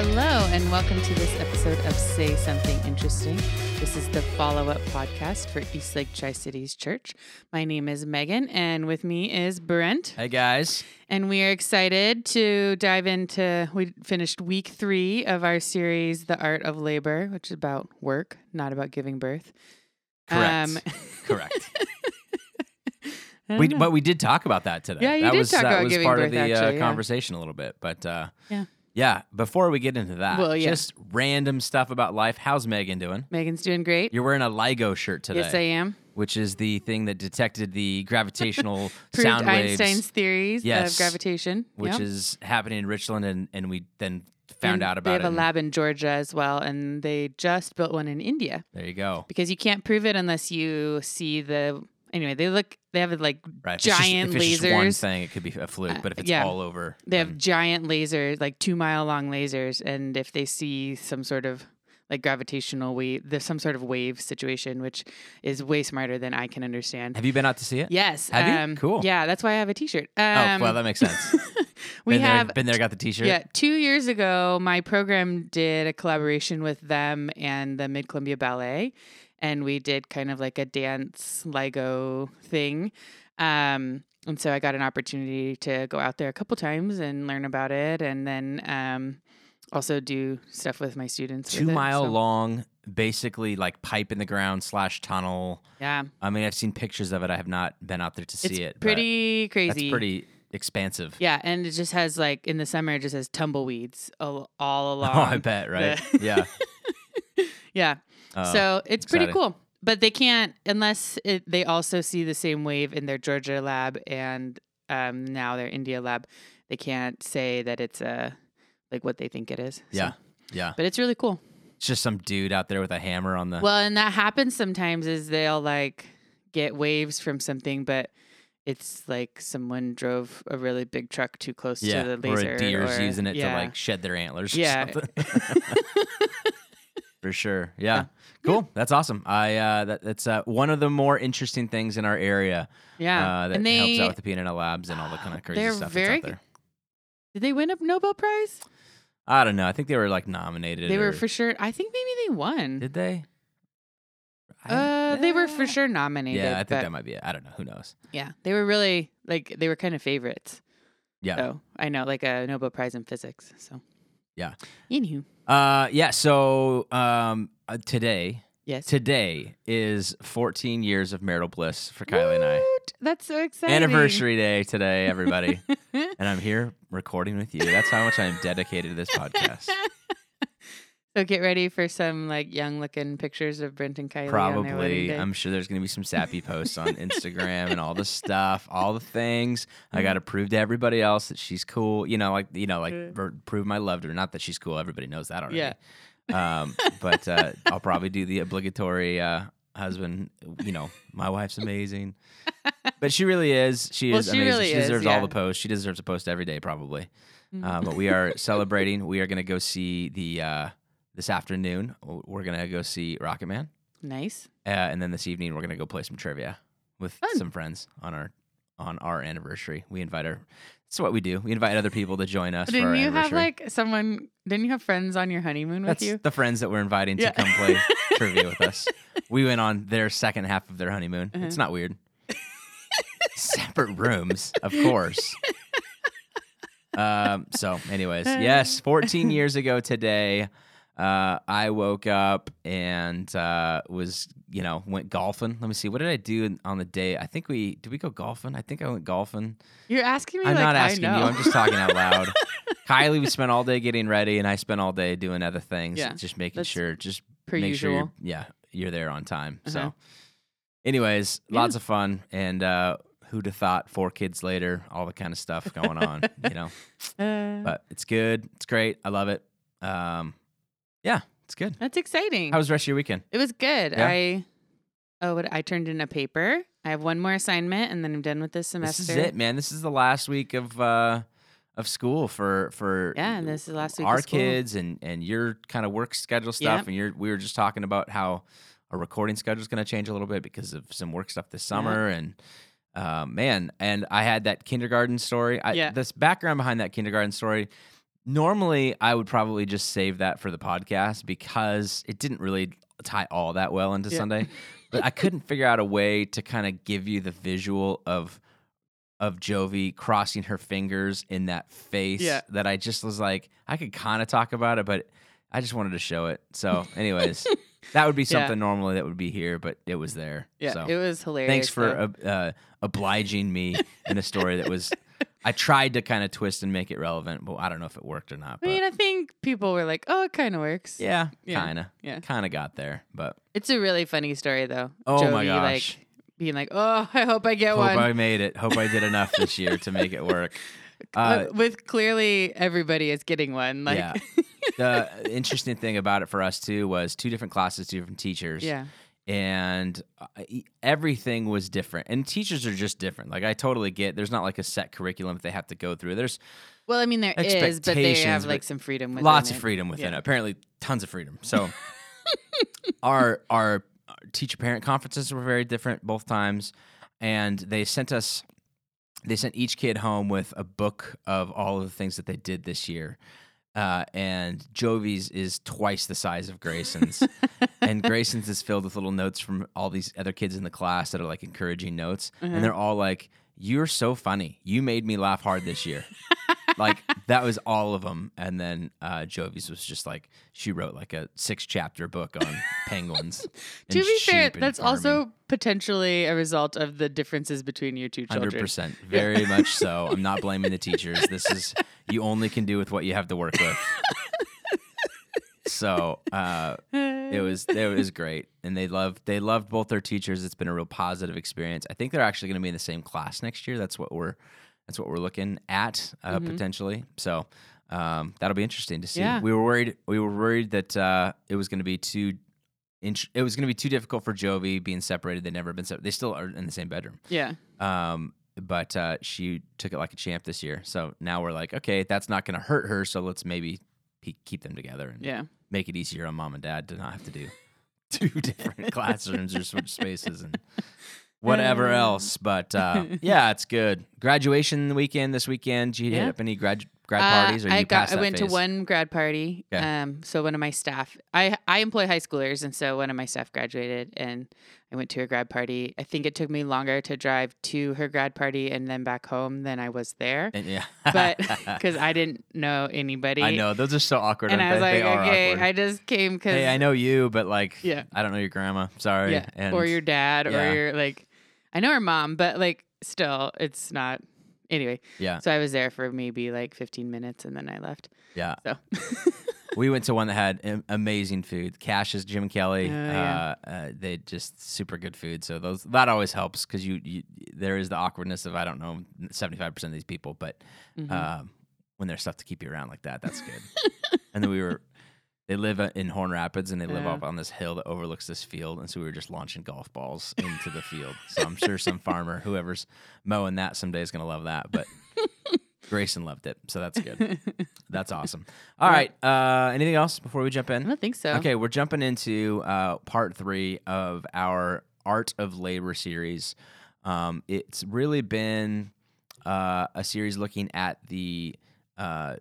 Hello, and welcome to this episode of Say Something Interesting. This is the follow up podcast for Eastlake Tri Cities Church. My name is Megan, and with me is Brent. Hey guys. And we are excited to dive into. We finished week three of our series, The Art of Labor, which is about work, not about giving birth. Correct. Um, Correct. We, know. but we did talk about that today. Yeah, you that did was, talk that about was giving part birth, of the uh, yeah. conversation a little bit. But uh, Yeah. Yeah. Before we get into that, Well, yeah. just random stuff about life. How's Megan doing? Megan's doing great. You're wearing a LIGO shirt today, Yes, I am. which is the thing that detected the gravitational sound waves, Einstein's theories Yes. of gravitation. which Yep. is happening in Richland, and, and we then found And out about it. They have it. a lab in Georgia as well, and they just built one in India there you go. because you can't prove it unless you see the. Anyway, they look. They have like Right. If it's just- giant it's just one lasers. thing, it could be a fluke. Uh, But if it's yeah. all over, They have giant lasers, like two mile long lasers, and if they see some sort of like gravitational wave, there's some sort of wave situation, which is way smarter than I can understand. have you been out to see it? Yes. Have you? um, Cool. Yeah, that's why I have a T-shirt. Oh, Um, well, that makes sense. we been have there, been there, got the T-shirt. Yeah, two years ago, my program did a collaboration with them and the Mid Columbia Ballet, and we did kind of like a dance LIGO thing. Um, and so I got an opportunity to go out there a couple times and learn about it, and then um, also do stuff with my students. two it, mile so, long, basically like pipe in the ground slash tunnel. Yeah, I mean, I've seen pictures of it. I have not been out there to see it's it. pretty crazy. That's pretty expansive. Yeah, and it just has like in the summer, it just has tumbleweeds all, all along. Oh, I bet. Right. the- yeah. yeah. So it's pretty cool. But they can't unless it, they also see the same wave in their Georgia lab and um, now their India lab. They can't say that it's uh, like what they think it is. So- yeah. Yeah. but it's really cool. It's just some dude out there with a hammer on the. Well, and that happens sometimes is they'll like get waves from something, but it's like someone drove a really big truck too close yeah. to the laser, or a deer's or- using it yeah. to like shed their antlers. or Yeah. For sure. Yeah. Cool. That's awesome. I uh that, that's uh, one of the more interesting things in our area. yeah. Uh, that and they helps out with the Peanut Labs and all the kind of crazy They're stuff very that's out there. did they win a Nobel Prize? I don't know. I think they were like nominated. They were for sure. I think maybe they won. Did they? Uh, they were for sure nominated. Yeah, I think that might be it. I don't know. Who knows? yeah, they were really like they were kind of favorites. Yeah. So I know, like a Nobel Prize in physics. So Yeah. Anywho, Uh, yeah. So um, uh, today, yes. today is 14 years of marital bliss for Kylie and I. Woot! That's so exciting. Anniversary day today, everybody, and I'm here recording with you. That's how much I'm dedicated to this podcast. So get ready for some like young looking pictures of Brent and Kylie. on their Probably, day. I'm sure there's gonna be some sappy posts on Instagram and all the stuff, all the things. I got to prove to everybody else that she's cool. You know, like you know, like Yeah. ver- prove my love to her. Not that she's cool. Everybody knows that already. Yeah. Um, but uh, I'll probably do the obligatory uh, husband. You know, my wife's amazing. But she really is. She Well, is she amazing. really she is, deserves all the posts. She deserves a post every day, probably. Mm. Uh, but we are celebrating. We are going to go see the uh, this afternoon. We're going to go see Rocket Man. nice. Uh, and then this evening we're gonna go play some trivia with Fun. some friends on our on our anniversary. We invite our. It's what we do. We invite other people to join us for our Didn't you have like someone? Didn't you have friends on your honeymoon That's with you? the friends that we're inviting Yeah. to come play trivia with us. We went on their second half of their honeymoon. Uh-huh. It's not weird. Separate rooms, of course. Um, so, anyways, yes, 14 years ago today, uh, I woke up and uh, was, you know, went golfing. Let me see. What did I do on the day? I think we did we go golfing? I think I went golfing. You're asking me. I'm like not asking you. I'm just talking out loud. Kylie, we spent all day getting ready, and I spent all day doing other things. Yeah, just making sure, just make sure, you're, yeah, you're there on time. Uh-huh. So, anyways, Yeah. lots of fun, and uh, who'd have thought? Four kids later, all the kind of stuff going on, you know. Uh, But it's good. It's great. I love it. Um, yeah, it's good. that's exciting. How was the rest of your weekend? It was good. Yeah? I oh, what, I turned in a paper. I have one more assignment, and then I'm done with this semester. This is it, man. This is the last week of uh, of school for for Yeah, and this is last week. our kids and and your kind of work schedule stuff Yep. and you're we were just talking about how our recording schedule is going to change a little bit because of some work stuff this summer and uh, man and i had that kindergarten story I, Yeah. this background behind that kindergarten story Normally, I would probably just save that for the podcast because it didn't really tie all that well into Yeah. Sunday. But I couldn't figure out a way to kind of give you the visual of of Jovi crossing her fingers in that face Yeah. that I just was like, I could kind of talk about it, but I just wanted to show it. So, anyways, that would be Yeah. something normally that would be here, but it was there. Yeah, So it was hilarious. thanks for uh, uh, obliging me in a story that was. I tried to kind of twist and make it relevant, but I don't know if it worked or not. I mean, I think people were like, "Oh, it kind of works." yeah, Yeah. kind of, Yeah. kind of got there. But It's a really funny story though. Oh my gosh. like being like, "Oh, I hope I get hope one." Hope I made it. Hope I did enough this year to make it work. Uh, Uh, with clearly everybody is getting one. Like, yeah. the interesting thing about it for us too was two different classes, two different teachers. yeah, and uh, everything was different and teachers are just different like i totally get there's not like a set curriculum that they have to go through there's Well, I mean, there is, but they have like some freedom. Within lots of freedom within Yeah. it apparently tons of freedom so our our teacher parent conferences were very different both times and they sent us they sent each kid home with a book of all of the things that they did this year uh, and Jovi's is twice the size of Grayson's, and Grayson's is filled with little notes from all these other kids in the class that are like encouraging notes, Uh-huh. and they're all like, "You're so funny. You made me laugh hard this year." like that was all of them, and then uh, Jovi's was just like she wrote like a six chapter book on penguins. To be fair, that's farming. also potentially a result of the differences between your two children. Hundred percent, very much so. I'm not blaming the teachers. This is you only can do with what you have to work with. so uh, it was it was great, and they loved they loved both their teachers. It's been a real positive experience. I think they're actually going to be in the same class next year. That's what we're that's what we're looking at uh, Mhm. potentially. So um, that'll be interesting to see. Yeah. We were worried we were worried that uh, it was going to be too. int- It was going to be too difficult for Jovi being separated. They've never been separated. They still are in the same bedroom. Yeah. Um, but uh, she took it like a champ this year. So now we're like, okay, that's not going to hurt her. So let's maybe pe- keep them together and Yeah. make it easier on mom and dad to not have to do two different classrooms or switch spaces and whatever Uh. else. But uh, yeah, it's good. Graduation weekend this weekend. Did you hit up any grad grad Uh, parties or I got. I went phase? to one grad party. Okay. Um. So one of my staff, I I employ high schoolers, and so one of my staff graduated, and I went to a grad party. I think it took me longer to drive to her grad party and then back home than I was there, And, yeah, but because I didn't know anybody. I know those are so awkward. And I was they? like, They okay, awkward. I just came because hey, I know you, but like, Yeah. I don't know your grandma. Sorry. yeah, And or your dad, yeah. or your like, I know her mom, but like, still, it's not. Anyway, yeah, so I was there for maybe like 15 minutes, and then I left. yeah. So We went to one that had amazing food. Cash's Jim Kelly. Oh, yeah. uh, uh, they just super good food. So those that always helps because you, you there is the awkwardness of I don't know seventy five percent of these people, but mhm. um, when there's stuff to keep you around like that, that's good. and then we were. They live uh, in Horn Rapids and they live Yeah. up on this hill that overlooks this field. And so we were just launching golf balls into the field. So I'm sure some farmer, whoever's mowing that someday is going to love that. But Grayson loved it. So that's good. That's awesome. All right. Uh, anything else before we jump in? I don't think so. Okay, we're jumping into uh, part three of our Art of Labor series. Um, it's really been uh, a series looking at the uh,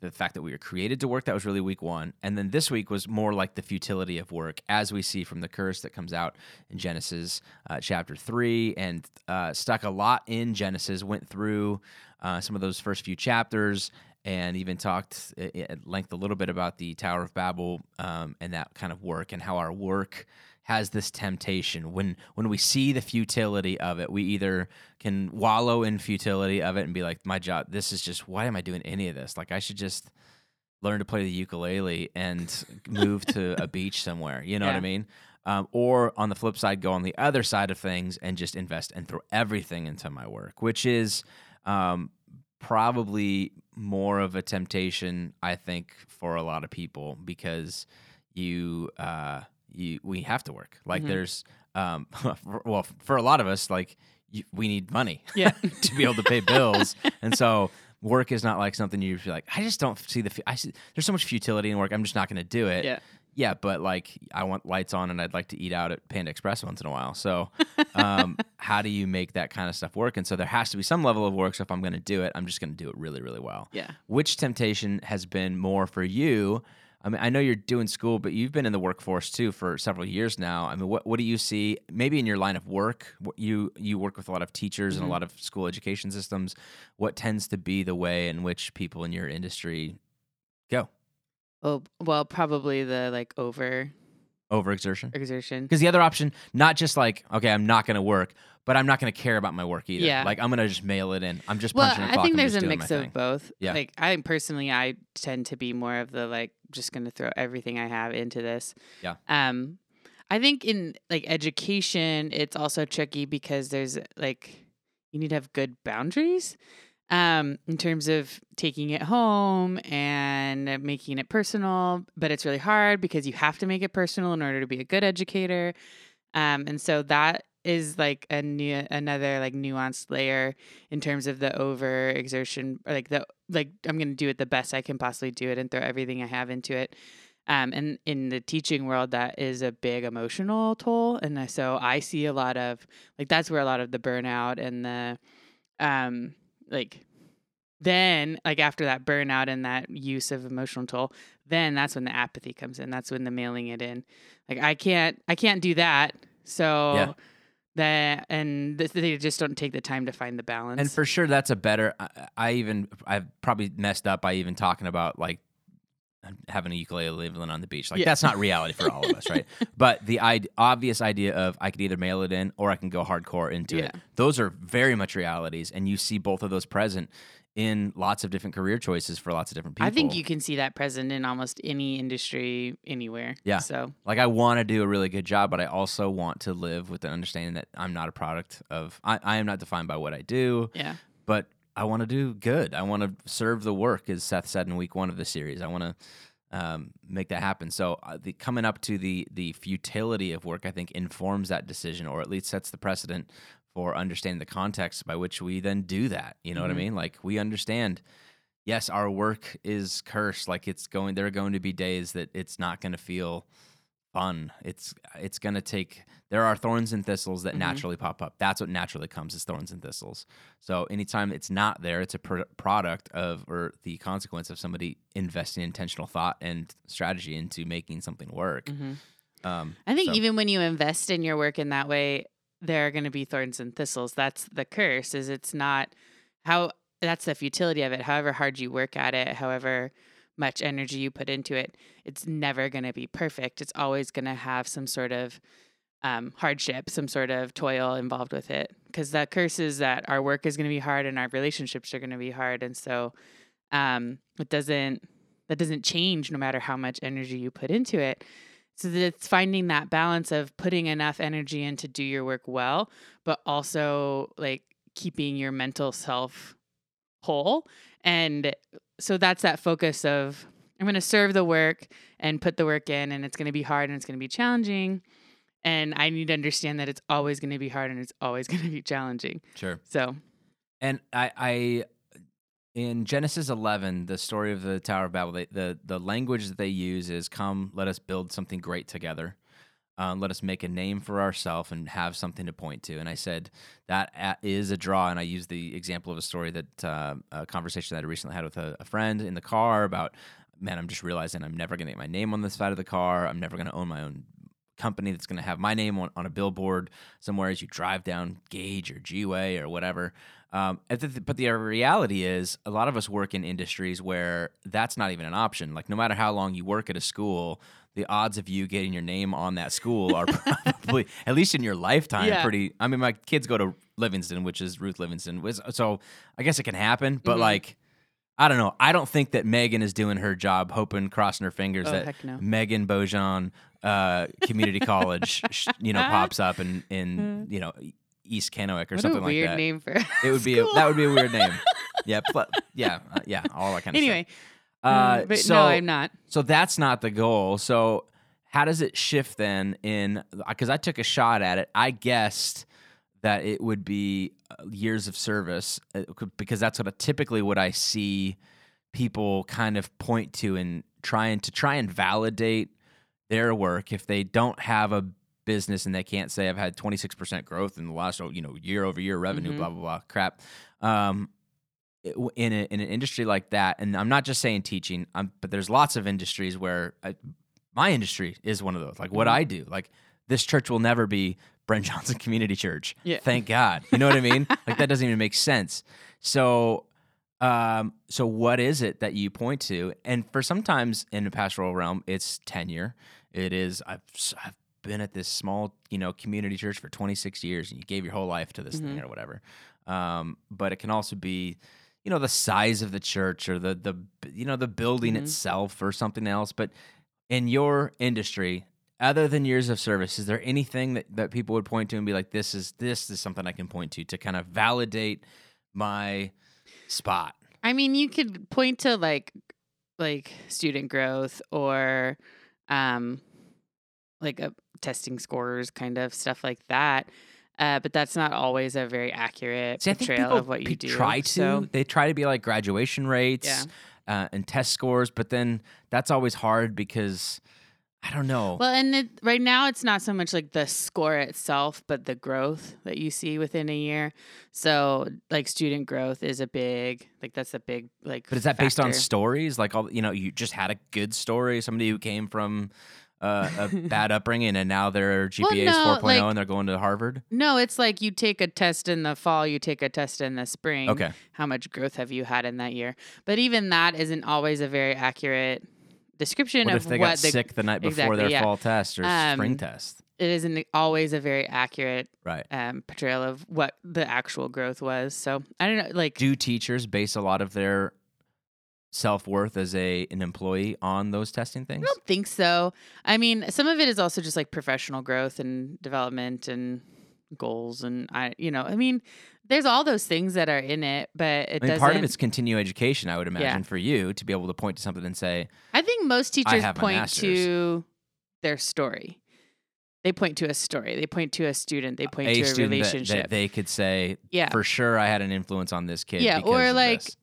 the fact that we were created to work. That was really week one, and then this week was more like the futility of work, as we see from the curse that comes out in Genesis uh, chapter three, and uh, stuck a lot in Genesis. Went through uh, some of those first few chapters and even talked at length a little bit about the Tower of Babel um, and that kind of work and how our work has this temptation. When when we see the futility of it we either can wallow in futility of it and be like my job this is just why am i doing any of this? Like i should just learn to play the ukulele and move to a beach somewhere. You know what i mean? Um, or on the flip side go on the other side of things and just invest and throw everything into my work which is um, probably more of a temptation i think for a lot of people because you uh you we have to work like Mhm. there's um for, well for a lot of us like you, we need money Yeah. to be able to pay bills and so work is not like something you feel like i just don't see the i see there's so much futility in work i'm just not going to do it Yeah. Yeah, but like I want lights on and I'd like to eat out at Panda Express once in a while. So, um, how do you make that kind of stuff work? And so there has to be some level of work. So if I'm going to do it, I'm just going to do it really, really well. Yeah. Which temptation has been more for you? I mean, I know you're doing school, but you've been in the workforce too for several years now. I mean, what what do you see? Maybe in your line of work, what you you work with a lot of teachers Mm-hmm. and a lot of school education systems. What tends to be the way in which people in your industry go Oh, well, probably the like over overexertion? exertion. Because the other option, not just like, okay, I'm not going to work, but I'm not going to care about my work either. Yeah. Like I'm going to just mail it in. I'm just Well, punching a I clock. think I'm there's a mix of thing. both. Yeah. Like I personally, I tend to be more of the like just going to throw everything I have into this. Yeah. Um, I think in like education, it's also tricky because there's like you need to have good boundaries. Um, in terms of taking it home and making it personal, but it's really hard because you have to make it personal in order to be a good educator. Um, and so that is like a new another like nuanced layer in terms of the over exertion or like the like I'm gonna do it the best I can possibly do it and throw everything I have into it. Um, and in the teaching world, that is a big emotional toll, and so I see a lot of like that's where a lot of the burnout and the um like then like after that burnout and that use of emotional toll then that's when the apathy comes in that's when the mailing it in like i can't i can't do that so Yeah. that and they just don't take the time to find the balance And for sure, that's a better. I, I even I've probably messed up by even talking about like having a ukulele living on the beach. Like Yeah. that's not reality for all of us, right? But the obvious idea of I could either mail it in or I can go hardcore into it. Those are very much realities, and you see both of those present in lots of different career choices for lots of different people. i think you can see that present in almost any industry anywhere Yeah. so like I want to do a really good job, but I also want to live with the understanding that I'm not a product of. I, I am not defined by what I do. yeah but I want to do good. I want to serve the work, as Seth said in week one of the series. I want to um, make that happen. So uh, the coming up to the the futility of work, I think, informs that decision, or at least sets the precedent for understanding the context by which we then do that. You know what I Mhm. mean? Like we understand. Yes, our work is cursed. Like it's going. There are going to be days that it's not going to feel fun. It's it's going to take. There are thorns and thistles that Mhm. naturally pop up. That's what naturally comes is thorns and thistles. So anytime it's not there, it's a pr- product of or the consequence of somebody investing intentional thought and strategy into making something work. hmm Um, I think so- even when you invest in your work in that way, there are going to be thorns and thistles. That's the curse. Is it's not how that's the futility of it. However hard you work at it, however much energy you put into it, it's never going to be perfect. It's always going to have some sort of um, hardship, some sort of toil involved with it. Because the curse is that our work is going to be hard and our relationships are going to be hard, and so um, it doesn't that doesn't change no matter how much energy you put into it. So that it's finding that balance of putting enough energy in to do your work well, but also like keeping your mental self whole. And so that's that focus of I'm going to serve the work and put the work in, and it's going to be hard and it's going to be challenging. And I need to understand that it's always going to be hard and it's always going to be challenging. sure. So, And I, I in Genesis 11, the story of the Tower of Babel, they, the the language that they use is "Come, let us build something great together. Um, let us make a name for ourselves and have something to point to." And I said that is a- a draw, and I used the example of a story that uh, a conversation that I recently had with a, a friend in the car about, man, I'm just realizing I'm never going to get my name on the side of the car. I'm never going to own my own company that's going to have my name on, on a billboard somewhere as you drive down Gage or G Way or whatever. Um, but the reality is, a lot of us work in industries where that's not even an option. Like, no matter how long you work at a school, the odds of you getting your name on that school are probably, at least in your lifetime, Yeah. pretty. I mean, my kids go to Livingston, which is Ruth Livingston, so I guess it can happen. But Mhm. like, I don't know. I don't think that Megan is doing her job, hoping, crossing her fingers oh, that no. Megan Bojan uh, Community College, you know, pops up in in you know East Kennewick or What something a like weird that. name for It would be a, that would be a weird name. Yeah, pl- yeah, uh, yeah, all that kind of anyway. stuff. Uh, um, but so no, I'm not. so that's not the goal. So how does it shift then? In because I took a shot at it, I guessed that it would be uh, years of service uh, because that's what I, typically what I see people kind of point to and trying to try and validate their work if they don't have a business and they can't say I've had 26% growth in the last oh, you know year over year revenue Mhm. blah blah blah crap um in a, in an industry like that and I'm not just saying teaching um, but there's lots of industries where I, my industry is one of those like what Mhm. I do like this church will never be Brent Johnson Community Church. Yeah. thank God. You know what I mean? Like that doesn't even make sense. So um so what is it that you point to? And for sometimes in the pastoral realm it's tenure. It is I've I've been at this small you know community church for 26 years and you gave your whole life to this thing Mhm. or whatever. Um but it can also be you know the size of the church or the the you know the building Mhm. itself or something else. But in your industry other than years of service is there anything that, that people would point to and be like this is this is something i can point to to kind of validate my spot I mean, you could point to like like student growth or um like a testing scores kind of stuff like that. Uh, but that's not always a very accurate See, portrayal of what you pe- do. try to. So, They try to be like graduation rates Yeah. uh, and test scores, but then that's always hard because I don't know. well, and it, right now it's not so much like the score itself, but the growth that you see within a year. So, like student growth is a big, like that's a big like. but is that based on stories? Like all you know, you just had a good story, somebody who came from uh, a bad upbringing and now their GPA Well, is no, 4.0 like- and they're going to Harvard. No, it's like you take a test in the fall, you take a test in the spring. Okay, How much growth have you had in that year? But even that isn't always a very accurate description what of if they what got the sick the night before exactly, their yeah. fall test or spring Um, test? it isn't always a very accurate Right. um, portrayal of what the actual growth was. So I don't know, like Do teachers base a lot of their self worth as a an employee on those testing things? I don't think so. I mean, some of it is also just like professional growth and development and goals and I, you know, I mean, there's all those things that are in it, but it I mean, part of it's continuing education, I would imagine, Yeah. for you to be able to point to something and say, I think most teachers point to their story. They point to a story. They point to a student. They point a to a student that- relationship. that, they could say, yeah. for sure, I had an influence on this kid. Yeah, or like- this."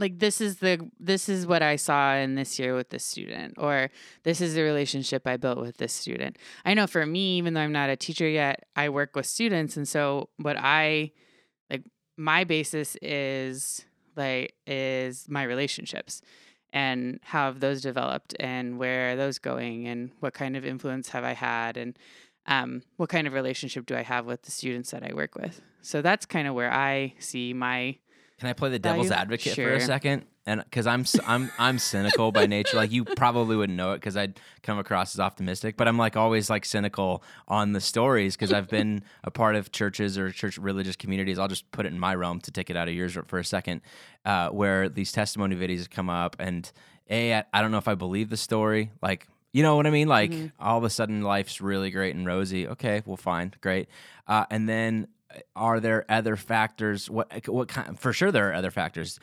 Like this is the this is what I saw in this year with this student or this is the relationship I built with this student. I know for me even though I'm not a teacher yet, I work with students and so what I like my basis is like is my relationships and how have those developed and where are those going and what kind of influence have I had and um, what kind of relationship do I have with the students that I work with. So that's kind of where I see my Can I play the devil's value? advocate for a second? And because I'm I'm I'm cynical by nature, like you probably wouldn't know it because I'd come across as optimistic, but I'm like always like cynical on the stories because I've been a part of churches or church religious communities. I'll just put it in my realm to take it out of yours for a second, uh, where these testimony videos come up, and a I, I don't know if I believe the story, like. You know what I mean? Like Mhm. all of a sudden, life's really great and rosy. Okay, well, fine, great. Uh, and then, are there other factors? What what kind? For sure, there are other factors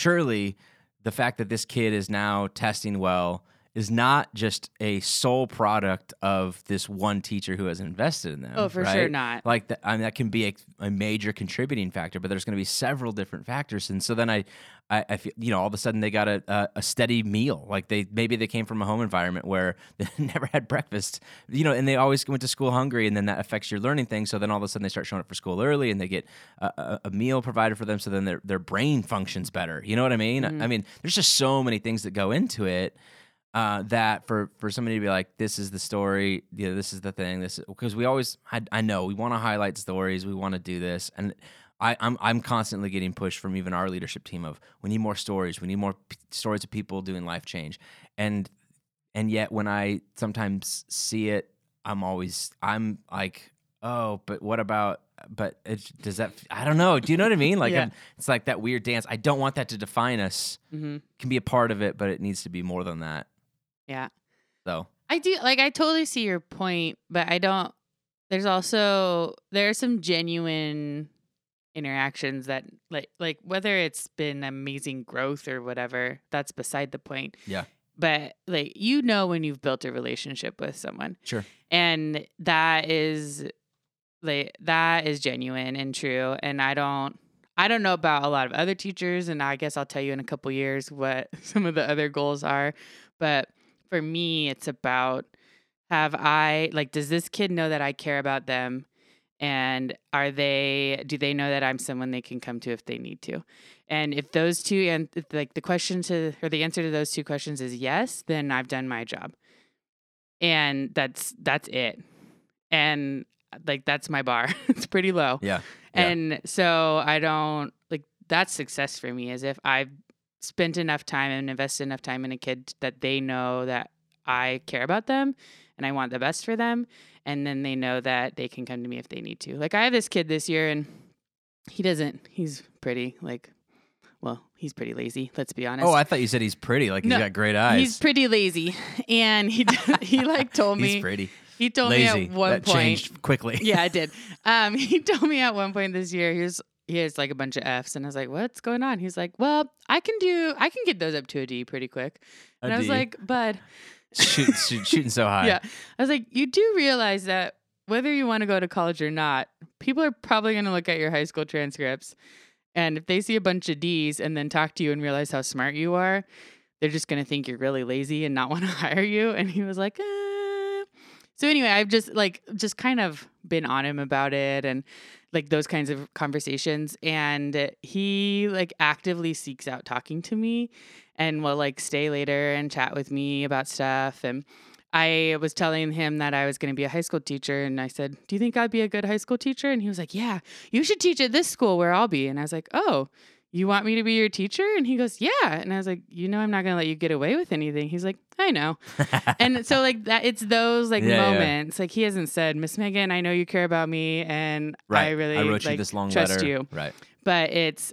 surely the fact that this kid is now testing well is not just a sole product of this one teacher who has invested in them. Oh, for sure not. Like that, I mean, that can be a, a major contributing factor, but there's going to be several different factors, and so then I, I, I feel you know all of a sudden they got a, a, a steady meal. Like they maybe they came from a home environment where they never had breakfast, you know, and they always went to school hungry, and then that affects your learning thing. So then all of a sudden they start showing up for school early, and they get a, a, meal provided for them, so then their their brain functions better. You know what I mean? Mhm. I mean, there's just so many things that go into it uh, that for for somebody to be like, this is the story, you know, this is the thing, this is because we always, I, I know we want to highlight stories, we want to do this, and I, I'm I'm constantly getting pushed from even our leadership team of we need more stories, we need more p- stories of people doing life change, and and yet when I sometimes see it, I'm always I'm like, oh, but what about? But it, does that? I don't know. Do you know what I mean? Like, Yeah. It's like that weird dance. I don't want that to define us. hmm Can be a part of it, but it needs to be more than that. Yeah. So I do like I totally see your point, but I don't there's also there are some genuine interactions that like like whether it's been amazing growth or whatever, that's beside the point. Yeah. But like you know when you've built a relationship with someone. Sure. And that is like that is genuine and true and I don't I don't know about a lot of other teachers and I guess I'll tell you in a couple years what some of the other goals are, but for me it's about have I like does this kid know that I care about them and are they do they know that I'm someone they can come to if they need to? And if those two and like the question to or the answer to those two questions is yes, then I've done my job. And that's that's it. And like that's my bar. it's pretty low. Yeah. yeah. And so I don't like that's success for me is if I've spent enough time and invested enough time in a kid that they know that I care about them and I want the best for them. And then they know that they can come to me if they need to. Like I have this kid this year and he doesn't, he's pretty, like, well, he's pretty lazy, let's be honest. Oh, I thought you said he's pretty. Like he's got great eyes. He's pretty lazy. And he, he like told me, He's pretty. he told Lazy. me at one that point, changed quickly. yeah, it did. Um, he told me at one point this year, here's he has like a bunch of Fs, and I was like, "What's going on?" He's like, "Well, I can do, I can get those up to a D pretty quick." And I was D. like, "Bud, Shoot, shoot, shooting so high. yeah." I was like, "You do realize that whether you want to go to college or not, people are probably going to look at your high school transcripts, and if they see a bunch of Ds and then talk to you and realize how smart you are, they're just going to think you're really lazy and not want to hire you." And he was like, eh. "So anyway, I've just like just kind of been on him about it and." like those kinds of conversations and he like actively seeks out talking to me and will like stay later and chat with me about stuff and I was telling him that I was going to be a high school teacher and I said, "Do you think I'd be a good high school teacher?" And he was like, "Yeah, you should teach at this school where I'll be." And I was like, "Oh, you want me to be your teacher?" And he goes, "Yeah." And I was like, "You know I'm not going to let you get away with anything." He's like, "I know." and so like that it's those like Yeah, yeah. moments. Like he hasn't said, "Miss Megan, I know you care about me and right. I really I wrote like, you this long trust letter. you." Right. But it's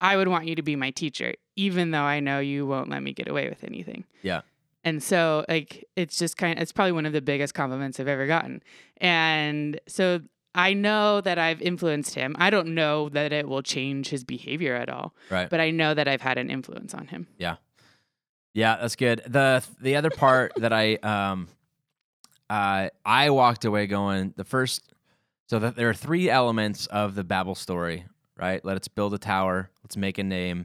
I would want you to be my teacher even though I know you won't let me get away with anything. Yeah. And so like it's just kind of it's probably one of the biggest compliments I've ever gotten. And so I know that I've influenced him. I don't know that it will change his behavior at all, Right. but I know that I've had an influence on him. Yeah, Yeah, that's good. the The other part that I um, uh, I walked away going the first. So that there are three elements of the Babel story, right? Let us build a tower. Let's make a name.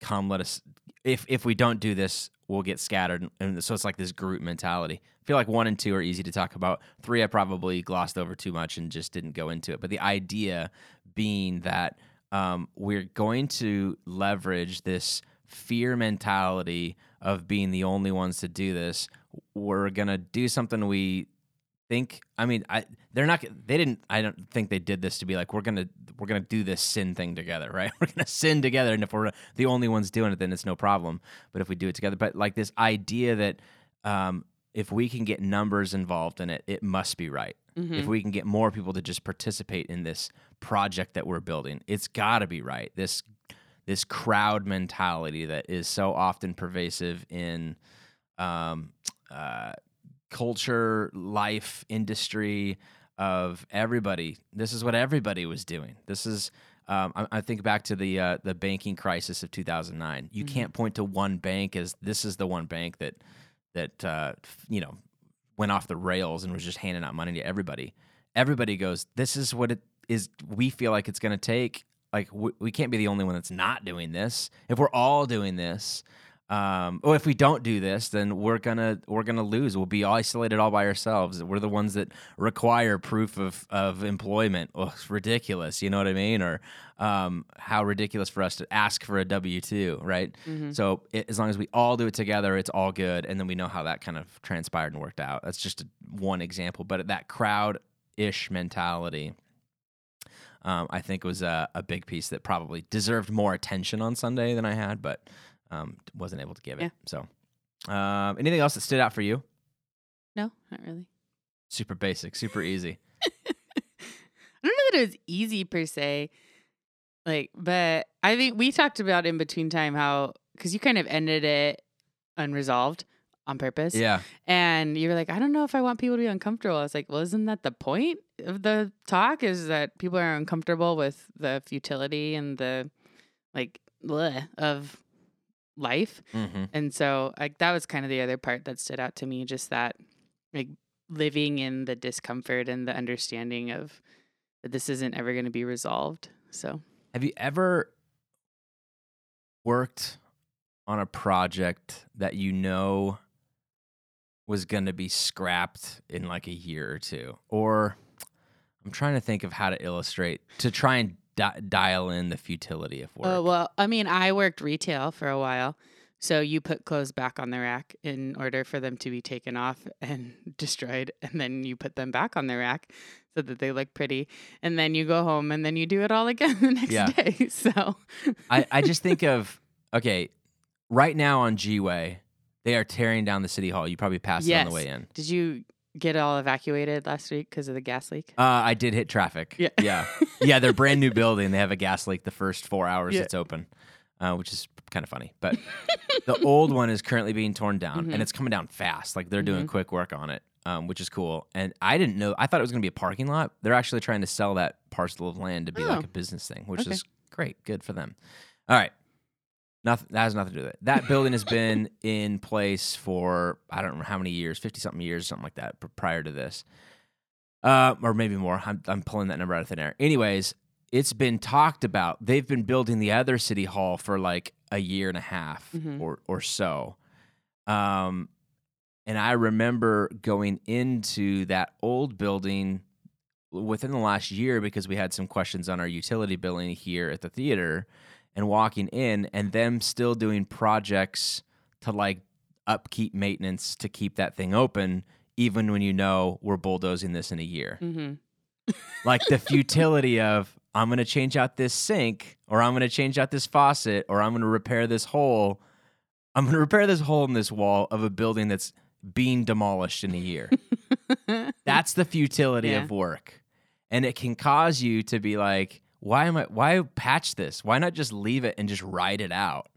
Come, let us. If if we don't do this, we'll get scattered. And so it's like this group mentality. Feel like one and two are easy to talk about. Three, I probably glossed over too much and just didn't go into it. But the idea being that um, we're going to leverage this fear mentality of being the only ones to do this. We're gonna do something we think. I mean, I they're not. They didn't. I don't think they did this to be like we're gonna we're gonna do this sin thing together, right? We're gonna sin together, and if we're the only ones doing it, then it's no problem. But if we do it together, but like this idea that um, if we can get numbers involved in it, it must be right. Mhm. If we can get more people to just participate in this project that we're building, it's got to be right. This this crowd mentality that is so often pervasive in um, uh, culture, life, industry of everybody. This is what everybody was doing. This is. Um, I, I think back to the uh, the banking crisis of 2009. You Mhm. can't point to one bank as this is the one bank that that uh, you know went off the rails and was just handing out money to everybody. Everybody goes, "This is what it is. We feel like it's going to take. Like we, we can't be the only one that's not doing this. If we're all doing this, um, or if we don't do this, then we're gonna we're gonna lose. We'll be isolated all by ourselves. We're the ones that require proof of of employment. Oh, it's ridiculous. You know what I mean? Or um, how ridiculous for us to ask for a W two, right? Mhm. So it, as long as we all do it together, it's all good, and then we know how that kind of transpired and worked out. That's just a, one example, but that crowd ish mentality, um, I think, was a, a big piece that probably deserved more attention on Sunday than I had, but um, wasn't able to give it. Yeah. So, um, anything else that stood out for you? No, not really. Super basic, super easy. I don't know that it was easy per se. Like, but I think we talked about in between time how because you kind of ended it unresolved on purpose. Yeah, And you were like, I don't know if I want people to be uncomfortable. I was like, well, isn't that the point of the talk? Is that people are uncomfortable with the futility and the like bleh, of life. hmm And so like that was kind of the other part that stood out to me, just that like living in the discomfort and the understanding of that this isn't ever going to be resolved. So Have you ever worked on a project that you know was going to be scrapped in like a year or two. Or I'm trying to think of how to illustrate to try and di- dial in the futility of work. Oh, well, I mean, I worked retail for a while. So you put clothes back on the rack in order for them to be taken off and destroyed. And then you put them back on the rack so that they look pretty. And then you go home and then you do it all again the next Yeah. day. So I, I just think of okay, right now on G Way, they are tearing down the city hall. You probably passed it on the way in. did you get all evacuated last week because of the gas leak? Uh, I did hit traffic. Yeah. yeah, yeah. They're brand new building. They have a gas leak the first four hours Yeah. it's open, uh, which is kind of funny. But the old one is currently being torn down, Mhm. and it's coming down fast. Like they're doing Mhm. quick work on it, um, which is cool. And I didn't know. I thought it was going to be a parking lot. They're actually trying to sell that parcel of land to be like Oh. a business thing, which Okay. is great. Good for them. All right. Nothing that has nothing to do with it. That building has been in place for I don't know how many years, fifty something years, something like that, prior to this, uh, or maybe more. I'm I'm pulling that number out of thin air. Anyways, it's been talked about. They've been building the other city hall for like a year and a half Mhm. or or so. Um, and I remember going into that old building within the last year because we had some questions on our utility billing here at the theater and walking in and them still doing projects to like upkeep maintenance to keep that thing open even when you know we're bulldozing this in a year Mm-hmm. like the futility of I'm going to change out this sink or I'm going to change out this faucet or I'm going to repair this hole. I'm going to repair this hole in this wall of a building that's being demolished in a year. that's the futility Yeah. of work. And it can cause you to be like, why am I why patch this? Why not just leave it and just ride it out?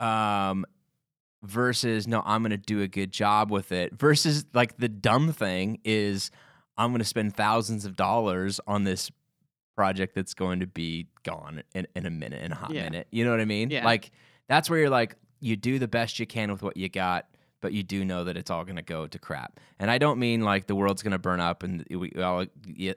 Um versus no, I'm going to do a good job with it. Versus like the dumb thing is I'm going to spend thousands of dollars on this project that's going to be gone in, in a minute, in a hot Yeah. minute. You know what I mean? Yeah. Like that's where you're like, you do the best you can with what you got, but you do know that it's all going to go to crap. And I don't mean like the world's going to burn up and we all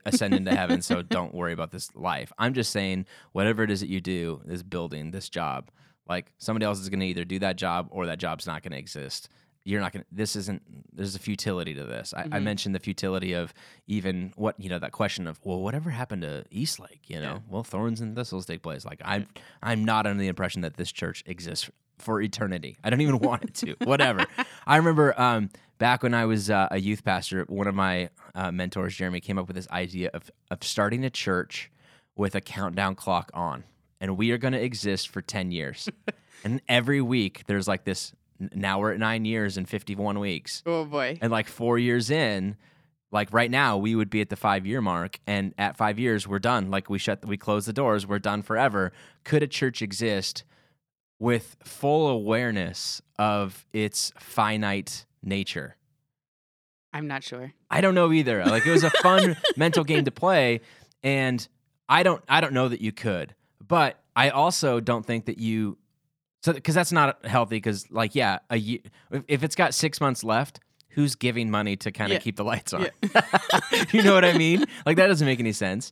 ascend into heaven, so don't worry about this life. I'm just saying, whatever it is that you do, this building, this job, like somebody else is going to either do that job or that job's not going to exist you're not going to this isn't there's a futility to this. I, I Mhm. mentioned the futility of even what you know that question of well whatever happened to eastlake you know? Yeah. well thorns and thistles take place. Like i'm i'm not under the impression that this church exists for eternity. I don't even want it to. Whatever. I remember um back when i was uh, a youth pastor one of my uh, mentors jeremy came up with this idea of of starting a church with a countdown clock on and we are going to exist for 10 years. And every week there's like this now we're at nine years and 51 weeks. Oh boy. and like four years in like right now we would be at the five year mark. And at five years we're done. Like we shut we close the doors. We're done forever. Could a church exist with full awareness of its finite nature? I'm not sure. I don't know either. Like it was a fun mental game to play, and I don't I don't know that you could, but I also don't think that you so because that's not healthy. Because like yeah, a year, if, if it's got six months left, who's giving money to kind of Yeah. keep the lights on? you know what I mean? Like that doesn't make any sense.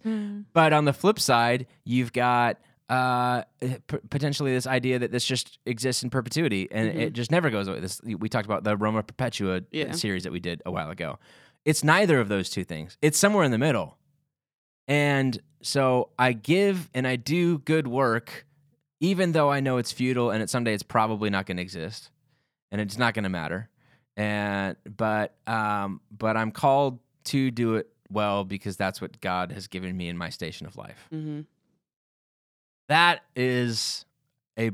But on the flip side, you've got uh, p- potentially this idea that this just exists in perpetuity and it just never goes away. This we talked about the Roma Perpetua Yeah. series that we did a while ago. It's neither of those two things. It's somewhere in the middle. And so I give and I do good work, even though I know it's futile and it someday it's probably not going to exist, and it's not going to matter. And but um, but I'm called to do it well because that's what God has given me in my station of life. hmm That is a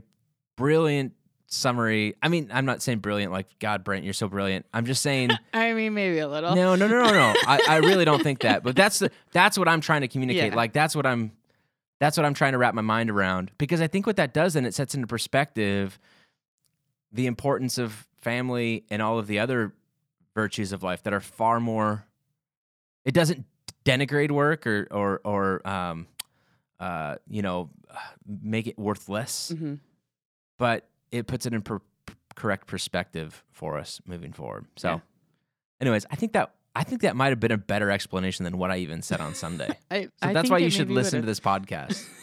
brilliant summary. I mean, I'm not saying brilliant like God, Brent, you're so brilliant. I'm just saying I mean, maybe a little. no, no, no, no, no. I, I really don't think that. But that's the that's what I'm trying to communicate. Yeah. Like that's what I'm that's what I'm trying to wrap my mind around. Because I think what that does then it sets into perspective the importance of family and all of the other virtues of life that are far more it doesn't denigrate work or or or um uh you know make it worthless hmm but it puts it in per- correct perspective for us moving forward. So, Yeah. anyways, I think that I think that might have been a better explanation than what I even said on Sunday. I, So I that's why you should listen to would've. this podcast.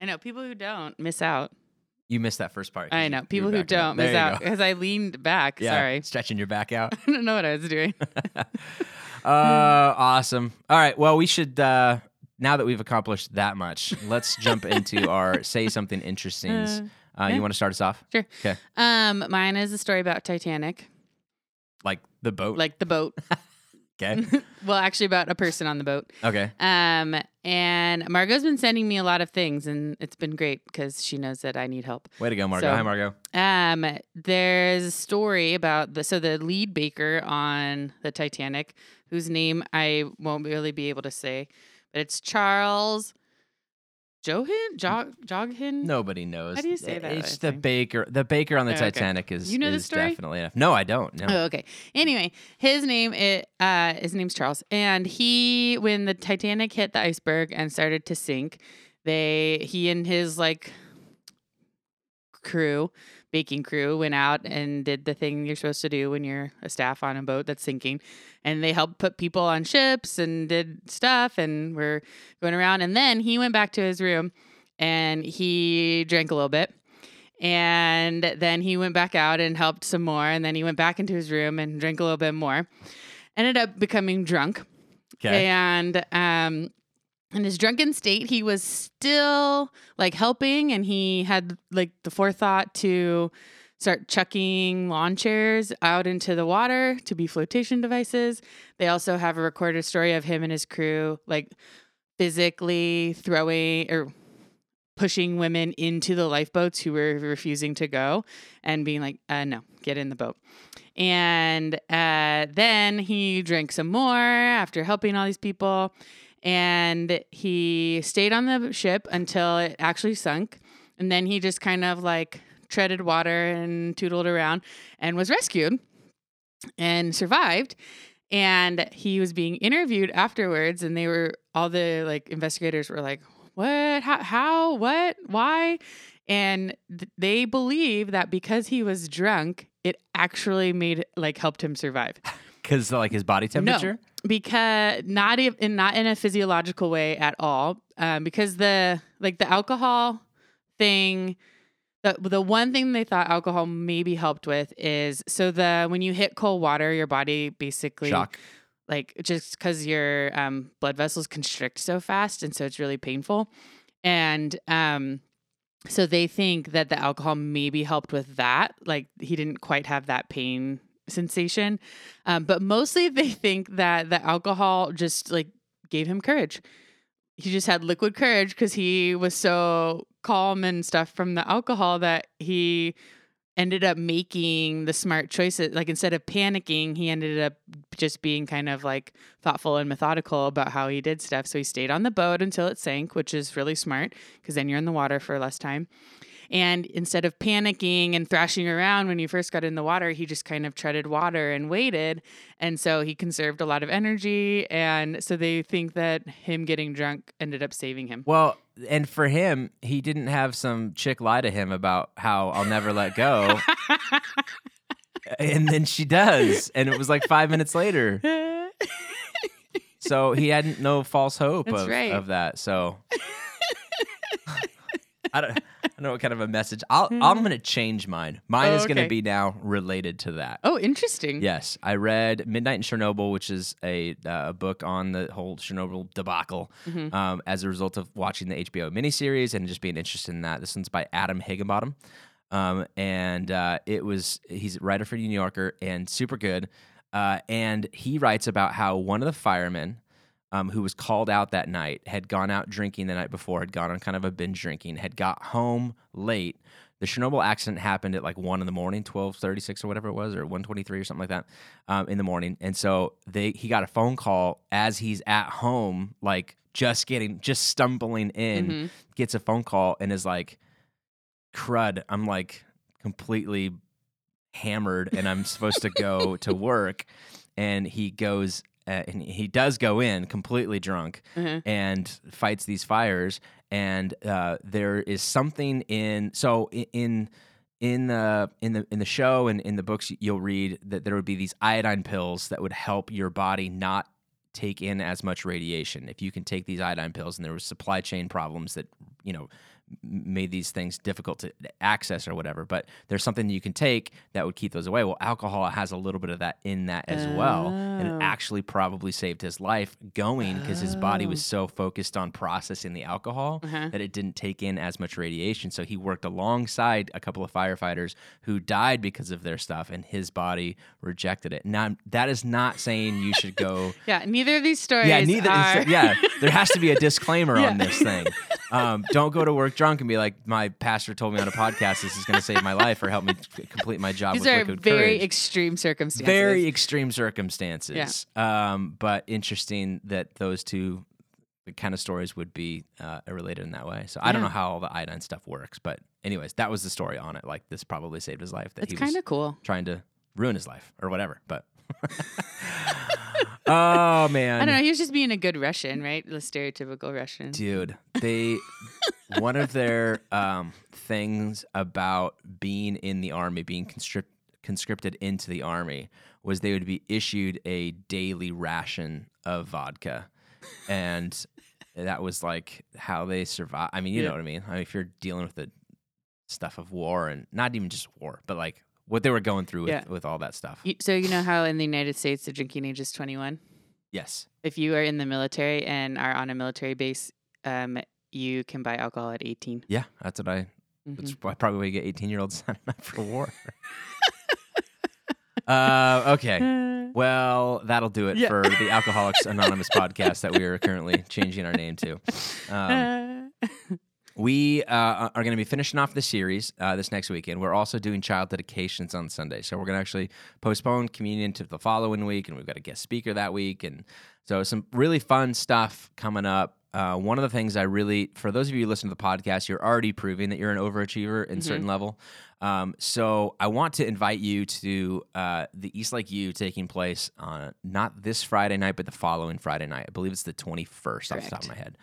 I know people who don't miss out. You missed that first part. I know people who don't miss out because I leaned back. Yeah, Sorry, stretching your back out. I don't know what I was doing. uh, awesome. All right. Well, we should. Uh, now that we've accomplished that much, let's jump into our say something interesting. Uh, yeah. You want to start us off? Sure. Okay. Um, mine is a story about Titanic, Like the boat. like the boat. okay. well, actually, about a person on the boat. Okay. Um, and Margot's been sending me a lot of things, and it's been great because she knows that I need help. Way to go, Margot. So- Hi, Margot. Um, there's a story about the so the lead baker on the Titanic, whose name I won't really be able to say, but it's Charles Johin Jog Joghin. Nobody knows. How do you say that It's the baker. The baker on the Oh, okay. Titanic is. You know the is story? Definitely enough. No, I don't. No. Oh, okay. Anyway, his name it uh his name's Charles, and he when the Titanic hit the iceberg and started to sink, they he and his like crew, baking crew, went out and did the thing you're supposed to do when you're a staff on a boat that's sinking, and they helped put people on ships and did stuff, and we're going around, and then he went back to his room, and he drank a little bit. And then he went back out and helped some more. And then he went back into his room and drank a little bit more. Ended up becoming drunk. Okay. And um, in his drunken state, he was still like helping, and he had like the forethought to start chucking lawn chairs out into the water to be flotation devices. They also have a recorded story of him and his crew like physically throwing or pushing women into the lifeboats who were refusing to go and being like, uh, no, get in the boat. And uh, then he drank some more after helping all these people. And he stayed on the ship until it actually sunk. And then he just kind of like treaded water and tootled around and was rescued and survived. And he was being interviewed afterwards. And they were, all the like investigators were like, what how, how what why and th- they believe that because he was drunk it actually made like helped him survive Because like his body temperature. No, because not in not in a physiological way at all um, because the like the alcohol thing the, the one thing they thought alcohol maybe helped with is so the when you hit cold water your body basically Shock. like just because your um, blood vessels constrict so fast and so it's really painful and um, so they think that the alcohol maybe helped with that like he didn't quite have that pain sensation um, but mostly they think that the alcohol just like gave him courage he just had liquid courage because he was so calm and stuff from the alcohol that he ended up making the smart choices. Like instead of panicking, he ended up just being kind of like thoughtful and methodical about how he did stuff. So he stayed on the boat until it sank, which is really smart because then you're in the water for less time. And instead of panicking and thrashing around when you first got in the water, he just kind of treaded water and waited. And so he conserved a lot of energy. And so they think that him getting drunk ended up saving him. Well, and for him, he didn't have some chick lie to him about how I'll never let go. and then she does. And it was like five minutes later. So he had no false hope That's of, right. of that. So I don't, don't know what kind of a message. I'll, I'm going to change mine. Mine Oh, is going to okay. be now related to that. oh, interesting. Yes, I read Midnight in Chernobyl, which is a uh, book on the whole Chernobyl debacle Mhm. um, as a result of watching the HBO miniseries and just being interested in that. This one's by Adam Higginbotham. Um, and uh, it was, he's a writer for New Yorker and super good. Uh, and he writes about how one of the firemen um, who was called out that night had gone out drinking the night before, had gone on kind of a binge drinking, had got home late. The Chernobyl accident happened at like one in the morning, twelve thirty six or whatever it was, or one twenty three or something like that, um, in the morning. And so they he got a phone call as he's at home, like just getting, just stumbling in, Mhm. gets a phone call and is like, "Crud!" I'm like completely hammered, and I'm supposed to go to work. And he goes, uh, and he does go in completely drunk Mhm. and fights these fires. And uh, there is something in so in in the in the in the show and in the books you'll read that there would be these iodine pills that would help your body not take in as much radiation if you can take these iodine pills and there was supply chain problems that you know made these things difficult to access or whatever. But there's something you can take that would keep those away. Well, alcohol has a little bit of that in that as well, and it Oh. actually probably saved his life going because his body was Oh. so focused on processing the alcohol Uh-huh. that it didn't take in as much radiation. So he worked alongside a couple of firefighters who died because of their stuff, and his body rejected it. Now that is not saying you should go. Yeah, neither of these stories. Yeah, neither. Are... Yeah, there has to be a disclaimer on this thing. Um, don't go to work drunk and be like, "My pastor told me on a podcast this is going to save my life or help me complete my job These are very courage." extreme circumstances. very extreme circumstances. Yeah. Um, but interesting that those two kind of stories would be uh, related in that way. So I don't know how all the iodine stuff works, but anyways, that was the story on it. Like this probably saved his life. That It's kind of cool. trying to ruin his life or whatever. But oh man, I don't know. He was just being a good Russian, right? The stereotypical Russian. dude they one of their um, things about being in the army being conscript, conscripted into the army was they would be issued a daily ration of vodka and that was like how they survive i mean you Yeah. know what i mean i mean if you're dealing with the stuff of war and not even just war but like what they were going through with, Yeah. with all that stuff You- So you know how in the United States the drinking age is 21. yes If you are in the military and are on a military base, um, you can buy alcohol at 18. yeah that's what i Mhm. That's why probably why you get 18 year olds signing up for war. uh, okay. Well, that'll do it Yeah. for the Alcoholics Anonymous podcast that we are currently changing our name to. Um, we uh, are going to be finishing off the series uh, this next weekend. We're also doing child dedications on Sunday. So we're going to actually postpone communion to the following week, and we've got a guest speaker that week. And so some really fun stuff coming up. Uh, one of the things I really, for those of you who listen to the podcast, you're already proving that you're an overachiever in certain level. Um, so I want to invite you to uh, the East Lake U taking place on not this Friday night, but the following Friday night. I believe it's the 21st off the top of my head.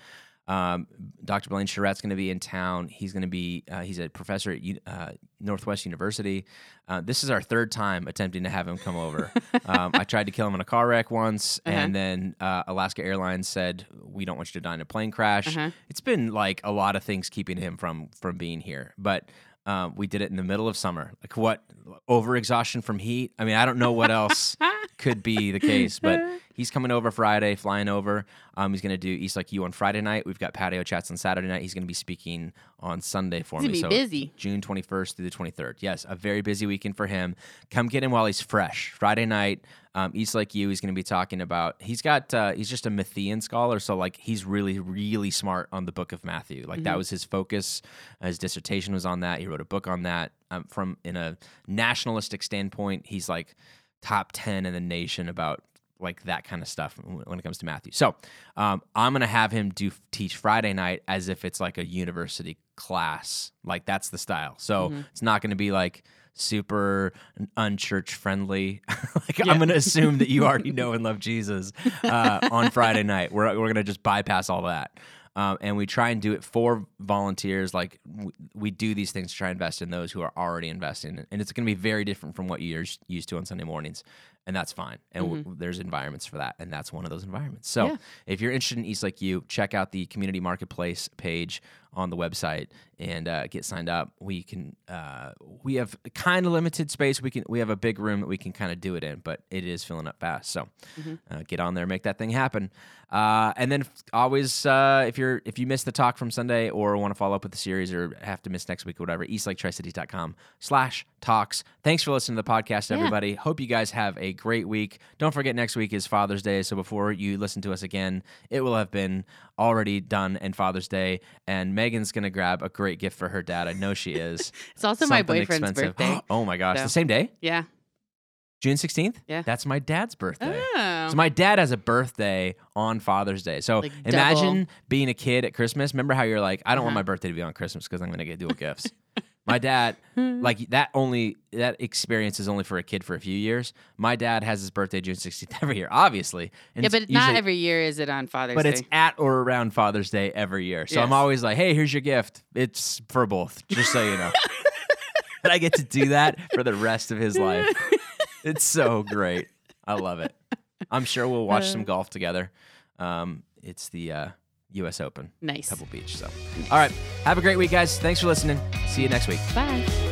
Um, Dr. Blaine Charette's going to be in town. He's going to be, uh, he's a professor at uh, Northwest University. Uh, this is our third time attempting to have him come over. um, I tried to kill him in a car wreck once, Uh-huh. and then uh, Alaska Airlines said, We don't want you to die in a plane crash. Uh-huh. It's been like a lot of things keeping him from from being here. But um, we did it in the middle of summer. Like what? Overexhaustion from heat? I mean, I don't know what else could be the case, but he's coming over Friday, flying over. Um, he's going to do East Lake U on Friday night. We've got patio chats on Saturday night. He's going to be speaking on Sunday for He's me. so busy. June 21st through the 23rd. Yes, a very busy weekend for him. Come get him while he's fresh. Friday night, um, East Lake U, he's going to be talking about. He's got. Uh, he's just a Matthean scholar, so like he's really, really smart on the Book of Matthew. Like that was his focus. His dissertation was on that. He wrote a book on that. Um, from in a nationalistic standpoint, he's like top 10 in the nation about like that kind of stuff when it comes to Matthew. So um, I'm gonna have him do teach Friday night as if it's like a university class. Like that's the style. So it's not gonna be like super unchurch friendly. like I'm gonna assume that you already know and love Jesus uh, on Friday night. We're we're gonna just bypass all that. Um, and we try and do it for volunteers. Like w- we do these things to try and invest in those who are already investing, and it's going to be very different from what you're used to on Sunday mornings, and that's fine. And w- mm-hmm. there's environments for that, and that's one of those environments. So Yeah. if you're interested in East Lake U, check out the community marketplace page on the website and uh, get signed up. We can uh, we have kind of limited space. We can we have a big room that we can kind of do it in, but it is filling up fast. So uh, get on there, make that thing happen. Uh, and then always, uh, if you're if you missed the talk from Sunday or want to follow up with the series or have to miss next week or whatever, eastlaketricities.com slash talks. Thanks for listening to the podcast, Yeah. everybody. Hope you guys have a great week. Don't forget next week is Father's Day, so before you listen to us again, it will have been already done and Father's Day. And Megan's gonna grab a great gift for her dad. I know she is. It's also my boyfriend's expensive. birthday. oh my gosh, So- the same day, yeah. June sixteenth. Yeah. that's my dad's birthday. Oh. So my dad has a birthday on Father's Day. So Like imagine double. being a kid at Christmas. Remember how you're like, I don't want Uh-huh. my birthday to be on Christmas because I'm going to get dual gifts. My dad, like that only that experience is only for a kid for a few years. My dad has his birthday June 16th every year, obviously. And yeah, it's but not every year is it on Father's But Day. But it's at or around Father's Day every year. So I'm always like, hey, here's your gift. It's for both, just so you know. and I get to do that for the rest of his life. It's so great. I love it. I'm sure we'll watch Uh. some golf together. Um, it's the uh, U.S. Open, Nice. Pebble Beach. So, all right, have a great week, guys. Thanks for listening. See you next week. Bye.